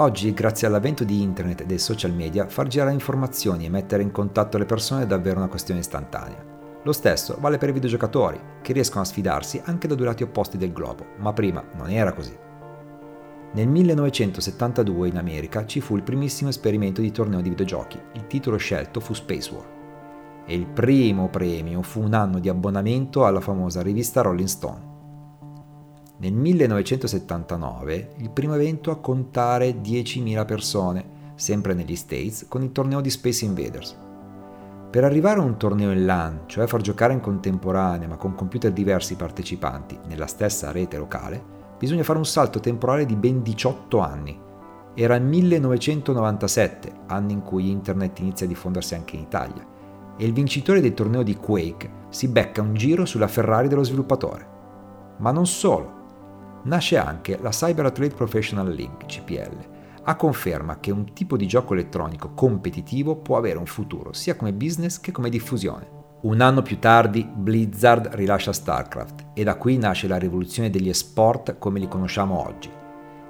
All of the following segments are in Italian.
Oggi, grazie all'avvento di internet e dei social media, far girare informazioni e mettere in contatto le persone è davvero una questione istantanea. Lo stesso vale per i videogiocatori, che riescono a sfidarsi anche da due lati opposti del globo, ma prima non era così. Nel 1972 in America ci fu il primissimo esperimento di torneo di videogiochi, il titolo scelto fu Space War. E il primo premio fu un anno di abbonamento alla famosa rivista Rolling Stone. Nel 1979 il primo evento a contare 10.000 persone, sempre negli States, con il torneo di Space Invaders. Per arrivare a un torneo in LAN, cioè far giocare in contemporanea ma con computer diversi partecipanti nella stessa rete locale, bisogna fare un salto temporale di ben 18 anni. Era il 1997, anno in cui internet inizia a diffondersi anche in Italia, e il vincitore del torneo di Quake si becca un giro sulla Ferrari dello sviluppatore. Ma non solo nasce anche la Cyber Athlete Professional League, CPL, a conferma che un tipo di gioco elettronico competitivo può avere un futuro sia come business che come diffusione. Un anno più tardi Blizzard rilascia StarCraft e da qui nasce la rivoluzione degli esport come li conosciamo oggi.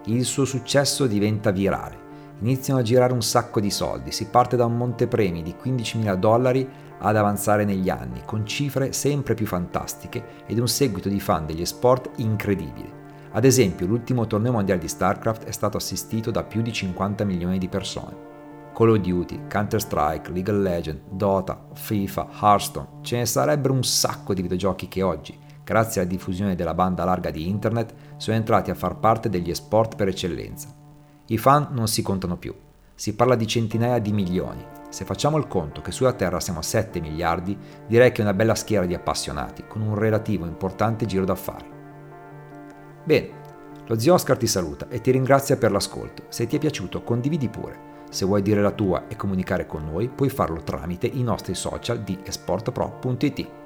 Il suo successo diventa virale, iniziano a girare un sacco di soldi, si parte da un montepremi di 15.000 dollari ad avanzare negli anni, con cifre sempre più fantastiche ed un seguito di fan degli sport incredibile. Ad esempio, l'ultimo torneo mondiale di StarCraft è stato assistito da più di 50 milioni di persone. Call of Duty, Counter-Strike, League of Legends, Dota, FIFA, Hearthstone, ce ne sarebbero un sacco di videogiochi che oggi, grazie alla diffusione della banda larga di internet, sono entrati a far parte degli esport per eccellenza. I fan non si contano più, si parla di centinaia di milioni. Se facciamo il conto che sulla Terra siamo a 7 miliardi, direi che è una bella schiera di appassionati, con un relativo importante giro d'affari. Bene, lo zio Oscar ti saluta e ti ringrazia per l'ascolto. Se ti è piaciuto condividi pure. Se vuoi dire la tua e comunicare con noi puoi farlo tramite i nostri social di esportpro.it.